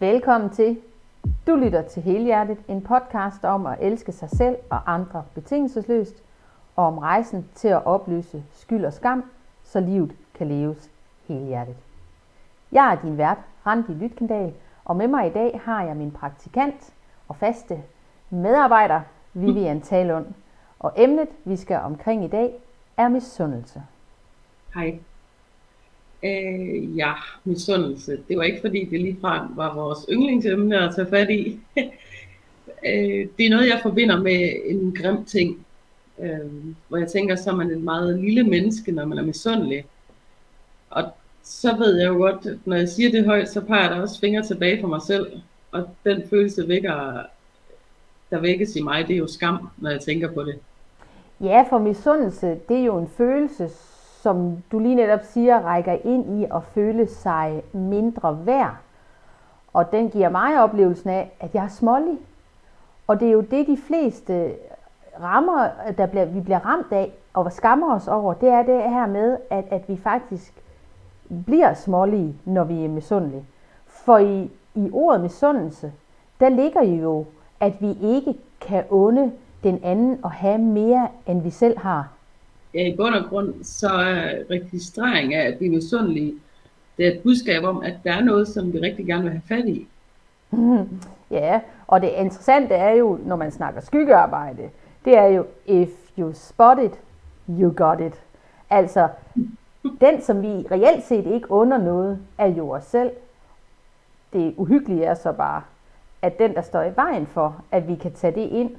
Velkommen til. Du lytter til Helhjertet, en podcast om at elske sig selv og andre betingelsesløst, og om rejsen til at opløse skyld og skam, så livet kan leves helhjertet. Jeg er din vært, Randi Lytkendal, og med mig i dag har jeg min praktikant og faste medarbejder, Vivian Talund. Og emnet, vi skal omkring i dag, er misundelse. Hej. Øh, ja, misundelse. Det var ikke fordi, det ligefrem var vores yndlingsemne at tage fat i. øh, det er noget, jeg forbinder med en grim ting. Øh, hvor jeg tænker, så er man en meget lille menneske, når man er misundelig. Og så ved jeg jo godt, at når jeg siger det højt, så peger der også fingre tilbage på mig selv. Og den følelse vækker, der vækkes i mig, det er jo skam, når jeg tænker på det. Ja, for misundelse, det er jo en følelse, som du lige netop siger, rækker ind i at føle sig mindre værd. Og den giver mig oplevelsen af, at jeg er smålig. Og det er jo det, de fleste rammer, der bliver, vi bliver ramt af, og skammer os over, det er det her med, at, at vi faktisk bliver smålige, når vi er misundelige. For i, i ordet misundelse, der ligger jo, at vi ikke kan onde den anden og have mere, end vi selv har. Ja, i bund og grund, så er registrering af, at vi er misundelige, det er et budskab om, at der er noget, som vi rigtig gerne vil have fat i. Mm-hmm. ja, og det interessante er jo, når man snakker skyggearbejde, det er jo, if you spot it, you got it. Altså, den, som vi reelt set ikke under noget, er jo os selv. Det uhyggelige er så bare, at den, der står i vejen for, at vi kan tage det ind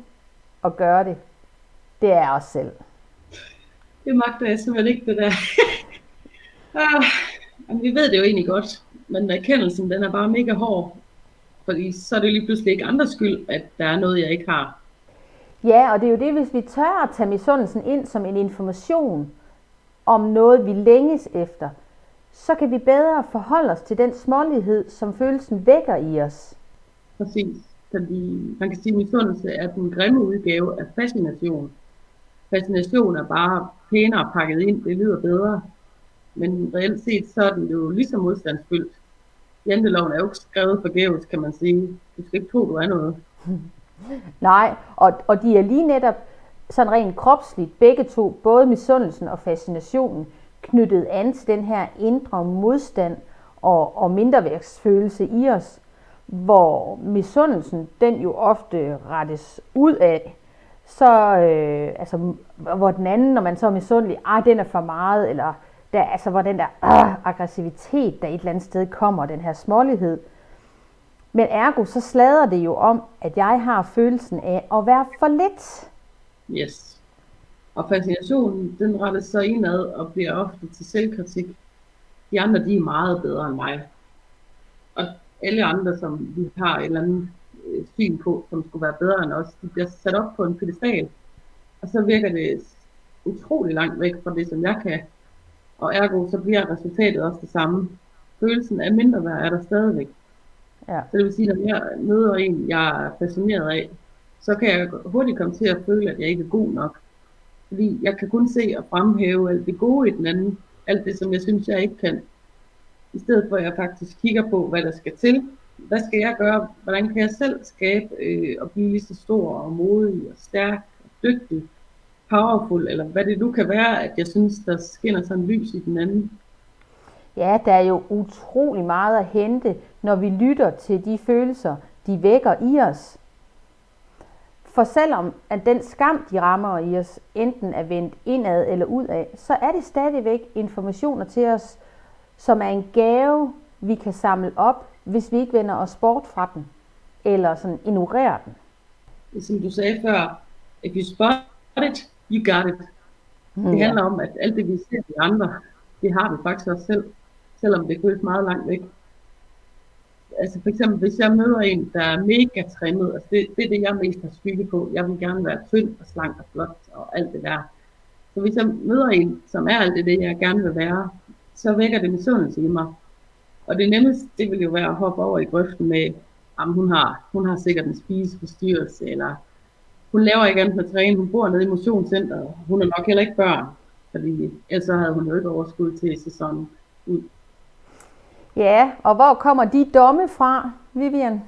og gøre det, det er os selv. Det magter jeg simpelthen ikke, det der. ah, vi ved det jo egentlig godt, men erkendelsen, den er bare mega hård. Fordi så er det lige pludselig ikke andres skyld, at der er noget, jeg ikke har. Ja, og det er jo det, hvis vi tør at tage misundelsen ind som en information om noget, vi længes efter, så kan vi bedre forholde os til den smålighed, som følelsen vækker i os. Præcis. Fordi man kan sige, at misundelse er den grimme udgave af fascination. Fascination er bare pænere pakket ind, det lyder bedre. Men reelt set, så er den jo lige så modstandsfyldt. Janteloven er jo ikke skrevet forgæves, kan man sige. Du skal ikke tro, du er noget. Nej, og, og de er lige netop sådan rent kropsligt, begge to, både misundelsen og fascinationen, knyttet an til den her indre modstand og, og mindreværksfølelse i os, hvor misundelsen, den jo ofte rettes ud af, så, øh, altså, hvor den anden, når man så er misundelig, ah, den er for meget, eller der, altså, hvor den der øh, aggressivitet, der et eller andet sted kommer, den her smålighed. Men ergo, så slader det jo om, at jeg har følelsen af at være for lidt. Yes. Og fascinationen, den rettes så indad og bliver ofte til selvkritik. De andre, de er meget bedre end mig. Og alle andre, som vi har et eller andet syn på, som skulle være bedre end os, de bliver sat op på en pedestal. Og så virker det utrolig langt væk fra det, som jeg kan. Og ergo, så bliver resultatet også det samme. Følelsen af mindre værd er der stadigvæk. Ja. Så det vil sige, at når jeg møder en, jeg er fascineret af, så kan jeg hurtigt komme til at føle, at jeg ikke er god nok. Fordi jeg kan kun se og fremhæve alt det gode i den anden, alt det, som jeg synes, jeg ikke kan. I stedet for, at jeg faktisk kigger på, hvad der skal til. Hvad skal jeg gøre? Hvordan kan jeg selv skabe øh, og blive lige så stor og modig og stærk og dygtig, powerful, eller hvad det nu kan være, at jeg synes, der skinner sådan lys i den anden. Ja, der er jo utrolig meget at hente, når vi lytter til de følelser, de vækker i os. For selvom at den skam, de rammer i os, enten er vendt indad eller udad, så er det stadigvæk informationer til os, som er en gave, vi kan samle op, hvis vi ikke vender os bort fra den, eller sådan ignorerer den. Som du sagde før, if you spot it, you got it. Det ja. handler om, at alt det, vi ser i andre, det har vi faktisk også selv, selvom det føles meget langt væk altså for eksempel, hvis jeg møder en, der er mega trimmet, altså det, det er det, jeg mest har skygge på. Jeg vil gerne være tynd og slank og flot og alt det der. Så hvis jeg møder en, som er alt det, det jeg gerne vil være, så vækker det misundelse i mig. Og det nemmeste, det vil jo være at hoppe over i grøften med, om hun har, hun har sikkert en spiseforstyrrelse, eller hun laver ikke andet med at træne, hun bor nede i motionscenteret, hun er nok heller ikke børn, fordi ellers havde hun jo ikke overskud til sæsonen ud. Ja, og hvor kommer de domme fra, Vivian?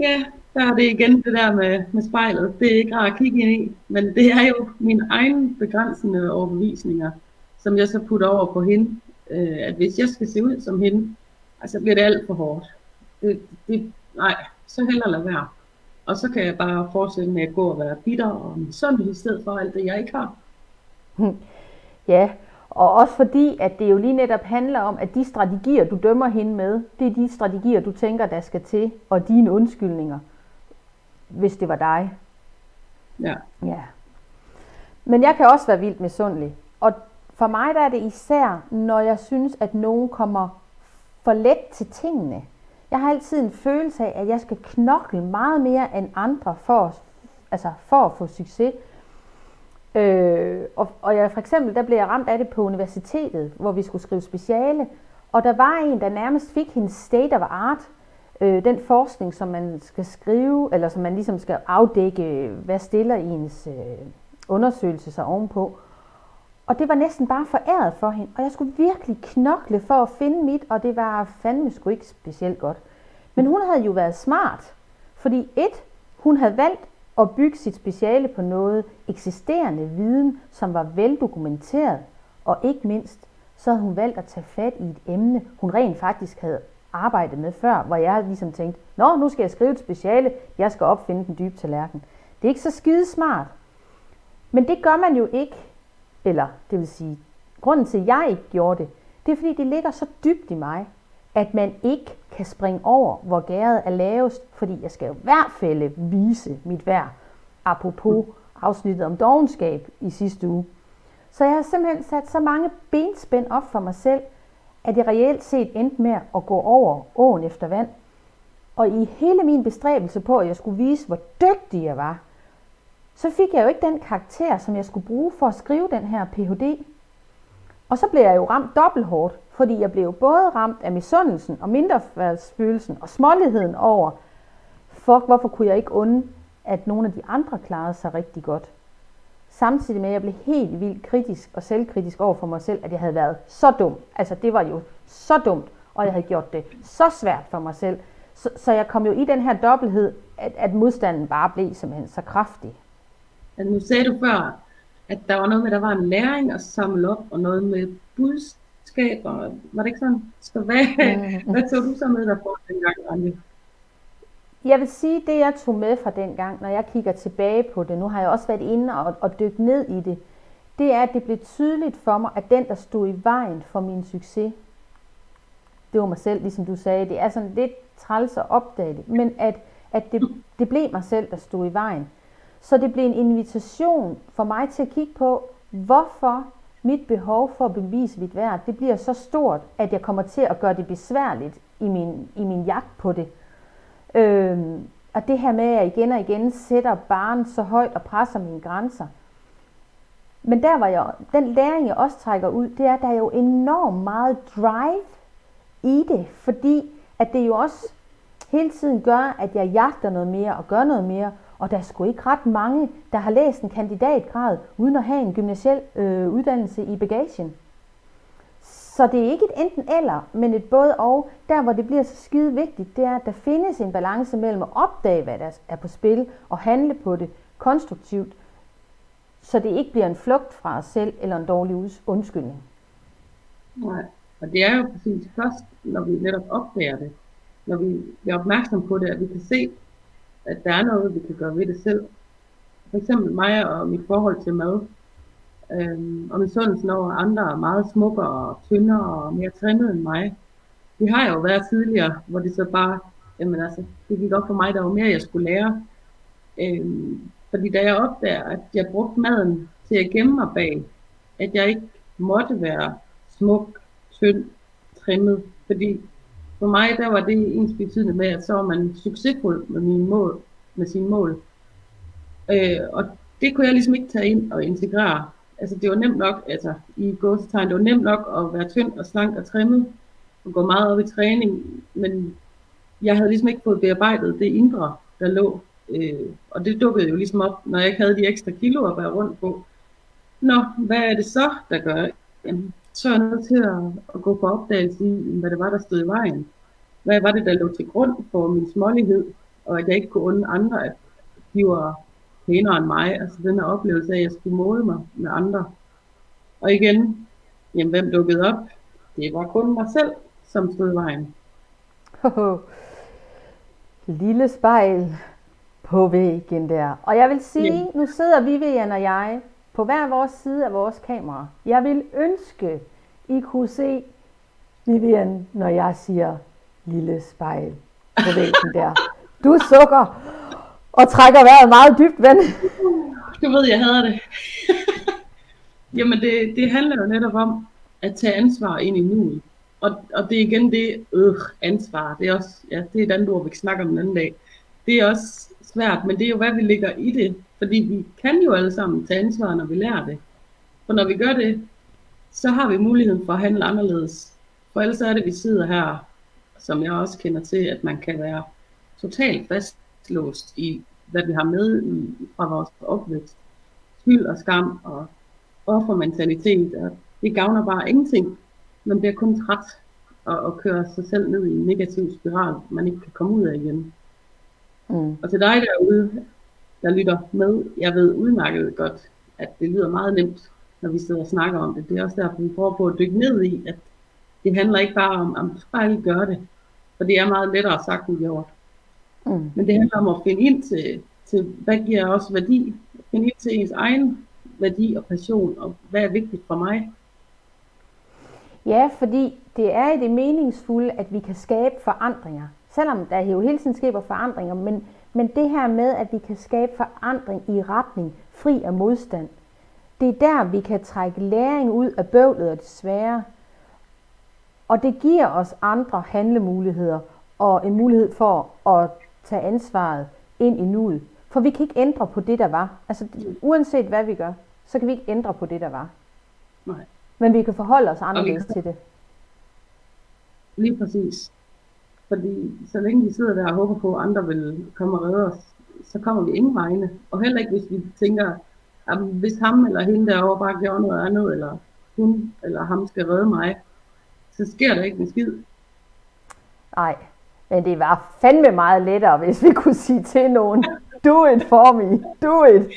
Ja, der er det igen det der med, med spejlet. Det er ikke rart at kigge ind i, men det er jo mine egne begrænsende overbevisninger, som jeg så putter over på hende. Øh, at hvis jeg skal se ud som hende, altså bliver det alt for hårdt. Det, det, nej, så heller lade være. Og så kan jeg bare fortsætte med at gå og være bitter og misundelig i stedet for alt det, jeg ikke har. Ja, og også fordi, at det jo lige netop handler om, at de strategier, du dømmer hende med, det er de strategier, du tænker, der skal til, og dine undskyldninger, hvis det var dig. Ja. Ja. Men jeg kan også være vildt misundelig. Og for mig der er det især, når jeg synes, at nogen kommer for let til tingene. Jeg har altid en følelse af, at jeg skal knokle meget mere end andre for, altså for at få succes. Øh, og, og jeg, for eksempel, der blev jeg ramt af det på universitetet, hvor vi skulle skrive speciale. Og der var en, der nærmest fik hendes state of art. Øh, den forskning, som man skal skrive, eller som man ligesom skal afdække, hvad stiller ens øh, undersøgelse sig ovenpå. Og det var næsten bare foræret for hende. Og jeg skulle virkelig knokle for at finde mit, og det var fandme sgu ikke specielt godt. Men hun havde jo været smart. Fordi et, hun havde valgt at bygge sit speciale på noget eksisterende viden, som var veldokumenteret. Og ikke mindst, så havde hun valgt at tage fat i et emne, hun rent faktisk havde arbejdet med før, hvor jeg ligesom tænkte, nå, nu skal jeg skrive et speciale, jeg skal opfinde den dybe tallerken. Det er ikke så skide smart. Men det gør man jo ikke, eller det vil sige, grunden til, at jeg ikke gjorde det, det er fordi, det ligger så dybt i mig, at man ikke kan springe over, hvor gæret er lavest, fordi jeg skal jo i hvert fald vise mit værd, apropos afsnittet om dogenskab i sidste uge. Så jeg har simpelthen sat så mange benspænd op for mig selv, at jeg reelt set endte med at gå over åen efter vand. Og i hele min bestræbelse på, at jeg skulle vise, hvor dygtig jeg var, så fik jeg jo ikke den karakter, som jeg skulle bruge for at skrive den her Ph.D. Og så blev jeg jo ramt dobbelt hårdt, fordi jeg blev både ramt af misundelsen og mindreværdsfølelsen og småligheden over, fuck, hvorfor kunne jeg ikke unde, at nogle af de andre klarede sig rigtig godt. Samtidig med, at jeg blev helt vildt kritisk og selvkritisk over for mig selv, at jeg havde været så dum. Altså det var jo så dumt, og jeg havde gjort det så svært for mig selv. Så, så jeg kom jo i den her dobbelthed, at, at modstanden bare blev simpelthen så kraftig. Altså, nu sagde du før, at der var noget med, at der var en læring at samle op, og noget med budskaber. Var det ikke sådan? Så hvad, mm. hvad tog du så med dig for dengang, Anja? Jeg vil sige, det jeg tog med fra den gang, når jeg kigger tilbage på det, nu har jeg også været inde og, og dykket ned i det, det er, at det blev tydeligt for mig, at den, der stod i vejen for min succes, det var mig selv, ligesom du sagde. Det er sådan lidt træls at opdage det, men at, at det, det blev mig selv, der stod i vejen. Så det blev en invitation for mig til at kigge på, hvorfor mit behov for at bevise mit værd, det bliver så stort, at jeg kommer til at gøre det besværligt i min, i min jagt på det. Øhm, og det her med, at jeg igen og igen sætter barn så højt og presser mine grænser. Men der var jeg, den læring, jeg også trækker ud, det er, at der er jo enormt meget drive i det, fordi at det jo også hele tiden gør, at jeg jagter noget mere og gør noget mere, og der er sgu ikke ret mange, der har læst en kandidatgrad, uden at have en gymnasiel øh, uddannelse i bagagen. Så det er ikke et enten eller, men et både og. Der hvor det bliver så skide vigtigt, det er, at der findes en balance mellem at opdage, hvad der er på spil, og handle på det konstruktivt, så det ikke bliver en flugt fra os selv eller en dårlig undskyldning. Nej, og det er jo præcis først, når vi netop opdager det, når vi er opmærksom på det, at vi kan se, at der er noget, vi kan gøre ved det selv. For eksempel mig og mit forhold til mad. Øhm, og misundelsen over andre er meget smukkere og tyndere og mere trimmet end mig. Det har jeg jo været tidligere, hvor det så bare, jamen altså, det gik op for mig, der var mere, jeg skulle lære. Øhm, fordi da jeg opdager, at jeg brugte maden til at gemme mig bag, at jeg ikke måtte være smuk, tynd, trimmet, fordi for mig der var det ens betydende med, at så var man succesfuld med, mine mål, med sine mål. Øh, og det kunne jeg ligesom ikke tage ind og integrere. Altså det var nemt nok, altså i gåsetegn, det var nemt nok at være tynd og slank og trimmet, og gå meget op i træning, men jeg havde ligesom ikke fået bearbejdet det indre, der lå. Øh, og det dukkede jo ligesom op, når jeg ikke havde de ekstra kilo at være rundt på. Nå, hvad er det så, der gør? Jamen, så er jeg nødt til at, at gå på opdagelse i, hvad det var, der stod i vejen. Hvad var det, der lå til grund for min smålighed, og at jeg ikke kunne undre andre, at de var pænere end mig. Altså den her oplevelse af, at jeg skulle måle mig med andre. Og igen, jamen, hvem dukkede op? Det var kun mig selv, som stod i vejen. Lille spejl på væggen der. Og jeg vil sige, ja. nu sidder Vivian og jeg på hver vores side af vores kamera. Jeg vil ønske, I kunne se Vivian, når jeg siger lille spejl på væggen der. Du sukker og trækker vejret meget dybt, ven. Du ved, jeg hader det. Jamen, det, det handler jo netop om at tage ansvar ind i nuet. Og, og det er igen det, øh, ansvar, det er også, ja, det er et andet ord, vi snakker om en anden dag. Det er også svært, men det er jo, hvad vi ligger i det. Fordi vi kan jo alle sammen tage ansvar, når vi lærer det. For når vi gør det, så har vi muligheden for at handle anderledes. For ellers er det, at vi sidder her, som jeg også kender til, at man kan være totalt fastlåst i, hvad vi har med fra vores opvækst. Skyld og skam og offermentalitet. Og det gavner bare ingenting. Man bliver kun træt og, og kører sig selv ned i en negativ spiral, man ikke kan komme ud af igen. Mm. Og til dig derude, der lytter med, jeg ved udmærket godt, at det lyder meget nemt, når vi sidder og snakker om det. Det er også derfor, vi prøver på at dykke ned i, at det handler ikke bare om, om du skal bare gøre det. For det er meget lettere sagt end gjort. Mm. Men det handler om at finde ind til, til, hvad giver os værdi? Finde ind til ens egen værdi og passion, og hvad er vigtigt for mig? Ja, fordi det er i det meningsfulde, at vi kan skabe forandringer. Selvom der jo hele tiden skaber forandringer, men, men det her med, at vi kan skabe forandring i retning fri af modstand, det er der, vi kan trække læring ud af bøvlet og det svære. Og det giver os andre handlemuligheder og en mulighed for at tage ansvaret ind i nuet. For vi kan ikke ændre på det, der var. Altså uanset hvad vi gør, så kan vi ikke ændre på det, der var. Nej. Men vi kan forholde os anderledes til det. Lige præcis. Fordi så længe vi sidder der og håber på, at andre vil komme og redde os, så kommer vi ingen vegne. Og heller ikke, hvis vi tænker, at hvis ham eller hende derovre bare gjorde noget andet, eller hun eller ham skal redde mig, så sker der ikke en skid. Nej, men det var fandme meget lettere, hvis vi kunne sige til nogen, do it for me, do it.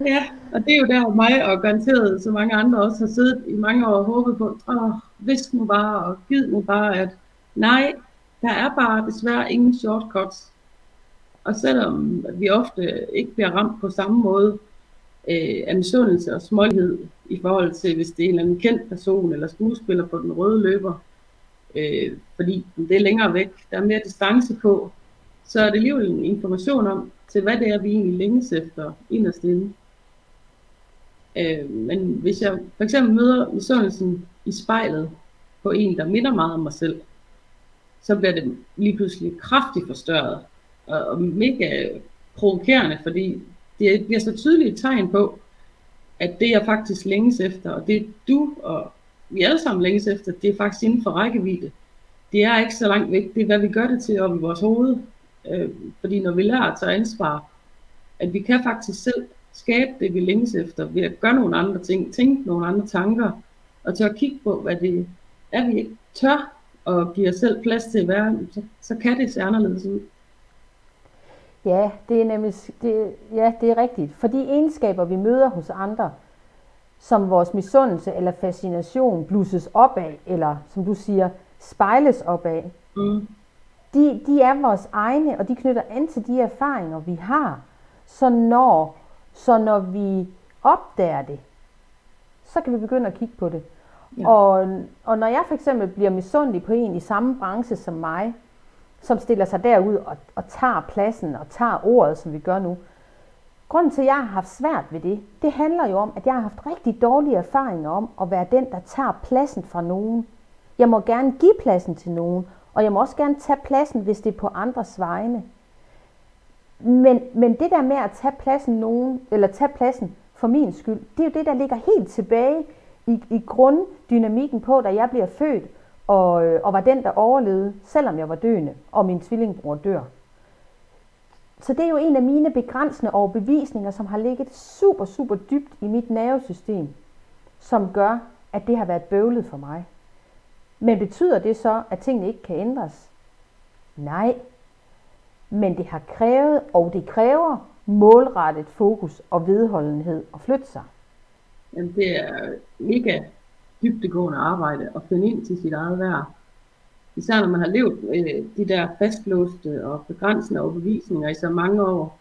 Ja, og det er jo der mig og garanteret så mange andre også har siddet i mange år og håbet på, åh, hvis nu bare, og giv nu bare, at nej, der er bare desværre ingen shortcuts. Og selvom vi ofte ikke bliver ramt på samme måde øh, af misundelse og smålighed i forhold til, hvis det er en eller anden kendt person eller skuespiller på den røde løber, øh, fordi det er længere væk, der er mere distance på, så er det alligevel en information om, til hvad det er, vi egentlig længes efter inderst inde. Øh, men hvis jeg for eksempel møder misundelsen i spejlet på en, der minder meget om mig selv, så bliver det lige pludselig kraftigt forstørret og, og mega provokerende, fordi det bliver så tydeligt et tegn på, at det jeg faktisk længes efter, og det du og vi alle sammen længes efter, det er faktisk inden for rækkevidde. Det er ikke så langt væk, det er hvad vi gør det til op i vores hoved. Øh, fordi når vi lærer at tage ansvar, at vi kan faktisk selv skabe det, vi længes efter, ved at gøre nogle andre ting, tænke nogle andre tanker, og tør at kigge på, hvad det er, vi ikke tør, og give os selv plads til være, så, så kan det se anderledes ud. Ja, det er nemlig det, ja, det er rigtigt. For de egenskaber, vi møder hos andre, som vores misundelse eller fascination blusses op af, eller som du siger, spejles op af, mm. de, de er vores egne, og de knytter an til de erfaringer, vi har. Så når så når vi opdager det, så kan vi begynde at kigge på det. Ja. Og, og når jeg for eksempel bliver misundelig på en i samme branche som mig, som stiller sig derud og, og tager pladsen og tager ordet, som vi gør nu. Grunden til, at jeg har haft svært ved det, det handler jo om, at jeg har haft rigtig dårlige erfaringer om at være den, der tager pladsen fra nogen. Jeg må gerne give pladsen til nogen, og jeg må også gerne tage pladsen, hvis det er på andres vegne. Men, men det der med at tage pladsen, nogen, eller tage pladsen for min skyld, det er jo det, der ligger helt tilbage i, i grunddynamikken på, da jeg bliver født, og, øh, og var den, der overlevede, selvom jeg var døende, og min tvillingbror dør. Så det er jo en af mine begrænsende overbevisninger, som har ligget super, super dybt i mit nervesystem, som gør, at det har været bøvlet for mig. Men betyder det så, at tingene ikke kan ændres? Nej. Men det har krævet, og det kræver målrettet fokus og vedholdenhed at flytte sig. Jamen, det er mega dybdegående arbejde at finde ind til sit eget værd. Især når man har levet øh, de der fastlåste og begrænsende overbevisninger i så mange år.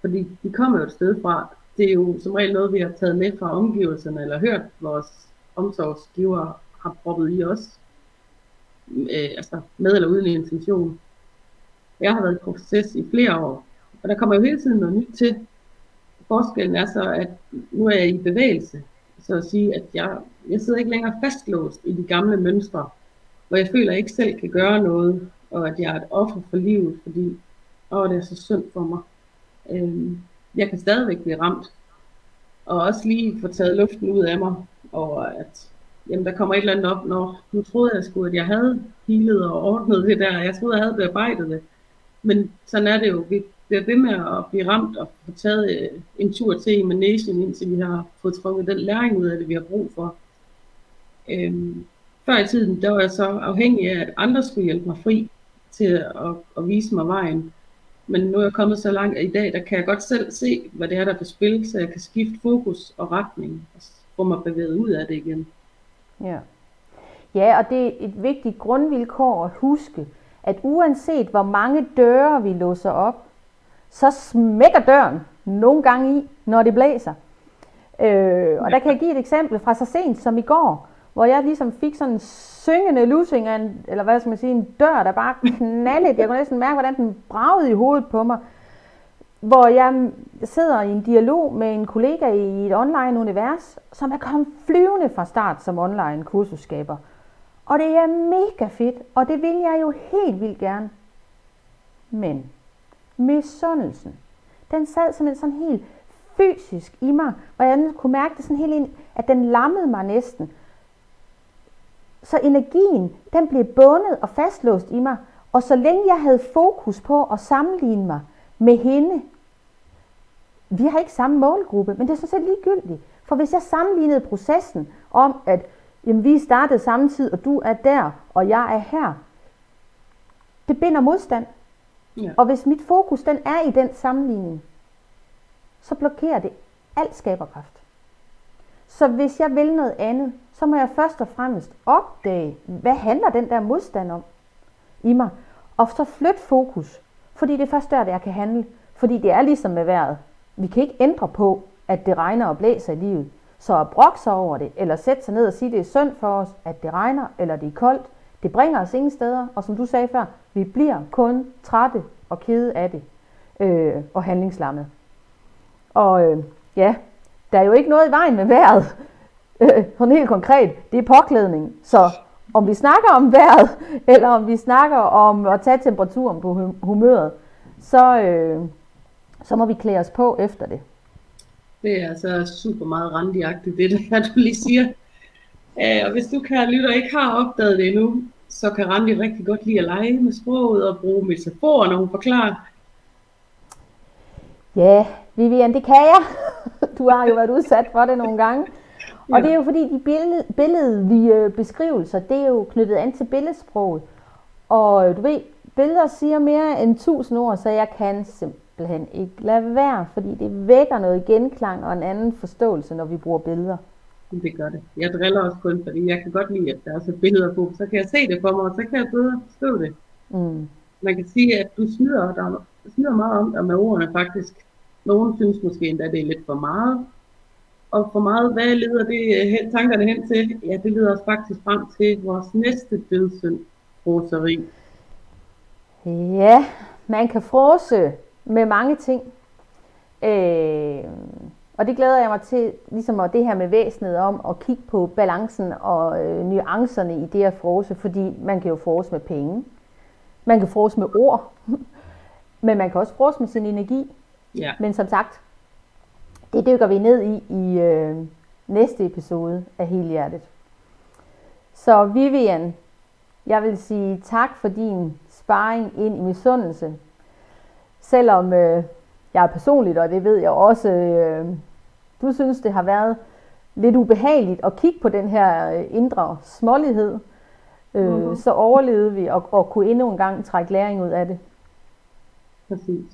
Fordi de kommer jo et sted fra. Det er jo som regel noget, vi har taget med fra omgivelserne, eller hørt vores omsorgsgiver har proppet i os. Øh, altså med eller uden intention. Jeg har været i proces i flere år, og der kommer jo hele tiden noget nyt til. Forskellen er så, at nu er jeg i bevægelse, så at sige, at jeg, jeg sidder ikke længere fastlåst i de gamle mønstre, hvor jeg føler, at jeg ikke selv kan gøre noget, og at jeg er et offer for livet, fordi åh, det er så synd for mig. Øhm, jeg kan stadigvæk blive ramt, og også lige få taget luften ud af mig, og at jamen, der kommer et eller andet op, når nu troede jeg sgu, at jeg havde healet og ordnet det der, jeg troede, jeg havde bearbejdet det, men sådan er det jo, vi bliver ved med at blive ramt og få taget øh, en tur til i managen, indtil vi har fået trukket den læring ud af det, vi har brug for. Øhm, før i tiden, der var jeg så afhængig af, at andre skulle hjælpe mig fri til at, at vise mig vejen. Men nu er jeg kommet så langt, at i dag, der kan jeg godt selv se, hvad det er, der er på spil, så jeg kan skifte fokus og retning, og få mig bevæget ud af det igen. Ja. Ja, og det er et vigtigt grundvilkår at huske, at uanset hvor mange døre vi låser op, så smækker døren nogle gange i, når det blæser. Øh, og der kan jeg give et eksempel fra så sent som i går, hvor jeg ligesom fik sådan en syngende lussing af en, eller hvad skal man sige, en dør, der bare knaldede. Jeg kunne næsten mærke, hvordan den bragede i hovedet på mig. Hvor jeg sidder i en dialog med en kollega i et online univers, som er kommet flyvende fra start som online kursusskaber. Og det er mega fedt, og det vil jeg jo helt vildt gerne. Men misundelsen, den sad simpelthen sådan helt fysisk i mig, og jeg kunne mærke det sådan helt ind, at den lammede mig næsten. Så energien, den blev bundet og fastlåst i mig, og så længe jeg havde fokus på at sammenligne mig med hende, vi har ikke samme målgruppe, men det er sådan set ligegyldigt. For hvis jeg sammenlignede processen om, at jamen, vi startede samtidig, og du er der, og jeg er her, det binder modstand. Ja. Og hvis mit fokus den er i den sammenligning, så blokerer det al skaberkraft. Så hvis jeg vil noget andet, så må jeg først og fremmest opdage, hvad handler den der modstand om i mig, og så flytte fokus, fordi det er først der, jeg kan handle. Fordi det er ligesom med vejret. Vi kan ikke ændre på, at det regner og blæser i livet. Så at brokke sig over det, eller sætte sig ned og sige, at det er synd for os, at det regner, eller det er koldt, det bringer os ingen steder. Og som du sagde før, vi bliver kun trætte og kede af det, øh, og handlingslammet. Og øh, ja, der er jo ikke noget i vejen med vejret. Øh, sådan helt konkret, det er påklædning. Så om vi snakker om vejret, eller om vi snakker om at tage temperaturen på humøret, så, øh, så må vi klæde os på efter det. Det er altså super meget randiagtigt, det der, du lige siger. Uh, og hvis du kan lytte og ikke har opdaget det endnu, så kan Randi rigtig godt lide at lege med sproget og bruge metaforer, når hun forklarer. Ja, Vivian, det kan jeg. Du har jo været udsat for det nogle gange. Og det er jo fordi, de billed, billedlige beskrivelser, det er jo knyttet an til billedsproget. Og du ved, billeder siger mere end tusind ord, så jeg kan simpelthen ikke lade være, fordi det vækker noget genklang og en anden forståelse, når vi bruger billeder. Det gør det. Jeg driller også kun, fordi jeg kan godt lide, at der er så billeder på, så kan jeg se det for mig, og så kan jeg bedre forstå det. Mm. Man kan sige, at du snyder, der, snyder meget om dig med ordene faktisk. Nogen synes måske endda, det er lidt for meget. Og for meget, hvad leder det tankerne hen til? Ja, det leder os faktisk frem til vores næste dødssynd, froseri. Ja, man kan frose med mange ting. Øh, og det glæder jeg mig til, ligesom at det her med væsenet om at kigge på balancen og øh, nuancerne i det at frose, fordi man kan jo frose med penge. Man kan frose med ord, men man kan også frose med sin energi. Ja. Men som sagt, det dykker vi ned i i øh, næste episode af Hele Hjertet. Så Vivian, jeg vil sige tak for din sparring ind i misundelse. Selvom øh, jeg er personligt, og det ved jeg også, øh, du synes, det har været lidt ubehageligt at kigge på den her øh, indre smålighed, øh, mm-hmm. så overlevede vi og, og kunne endnu en gang trække læring ud af det. Præcis.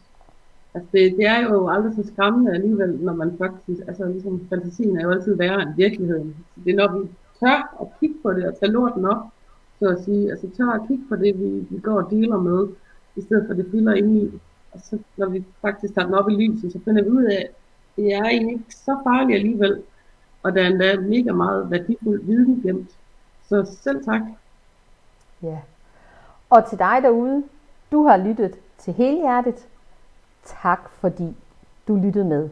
Altså det, det er jo aldrig så skræmmende alligevel, når man faktisk, altså ligesom fantasien er jo altid værre end virkeligheden. Så det er når vi tør at kigge på det og tage lorten op, så at sige, altså tør at kigge på det, vi, vi går og dealer med, i stedet for det fylder ind i. Og så når vi faktisk tager den op i lyset, så finder vi ud af, at det er egentlig ikke så farligt alligevel, og der er endda mega meget værdifuld viden gemt. Så selv tak. Ja. Og til dig derude, du har lyttet til hele hjertet. Tak fordi du lyttede med.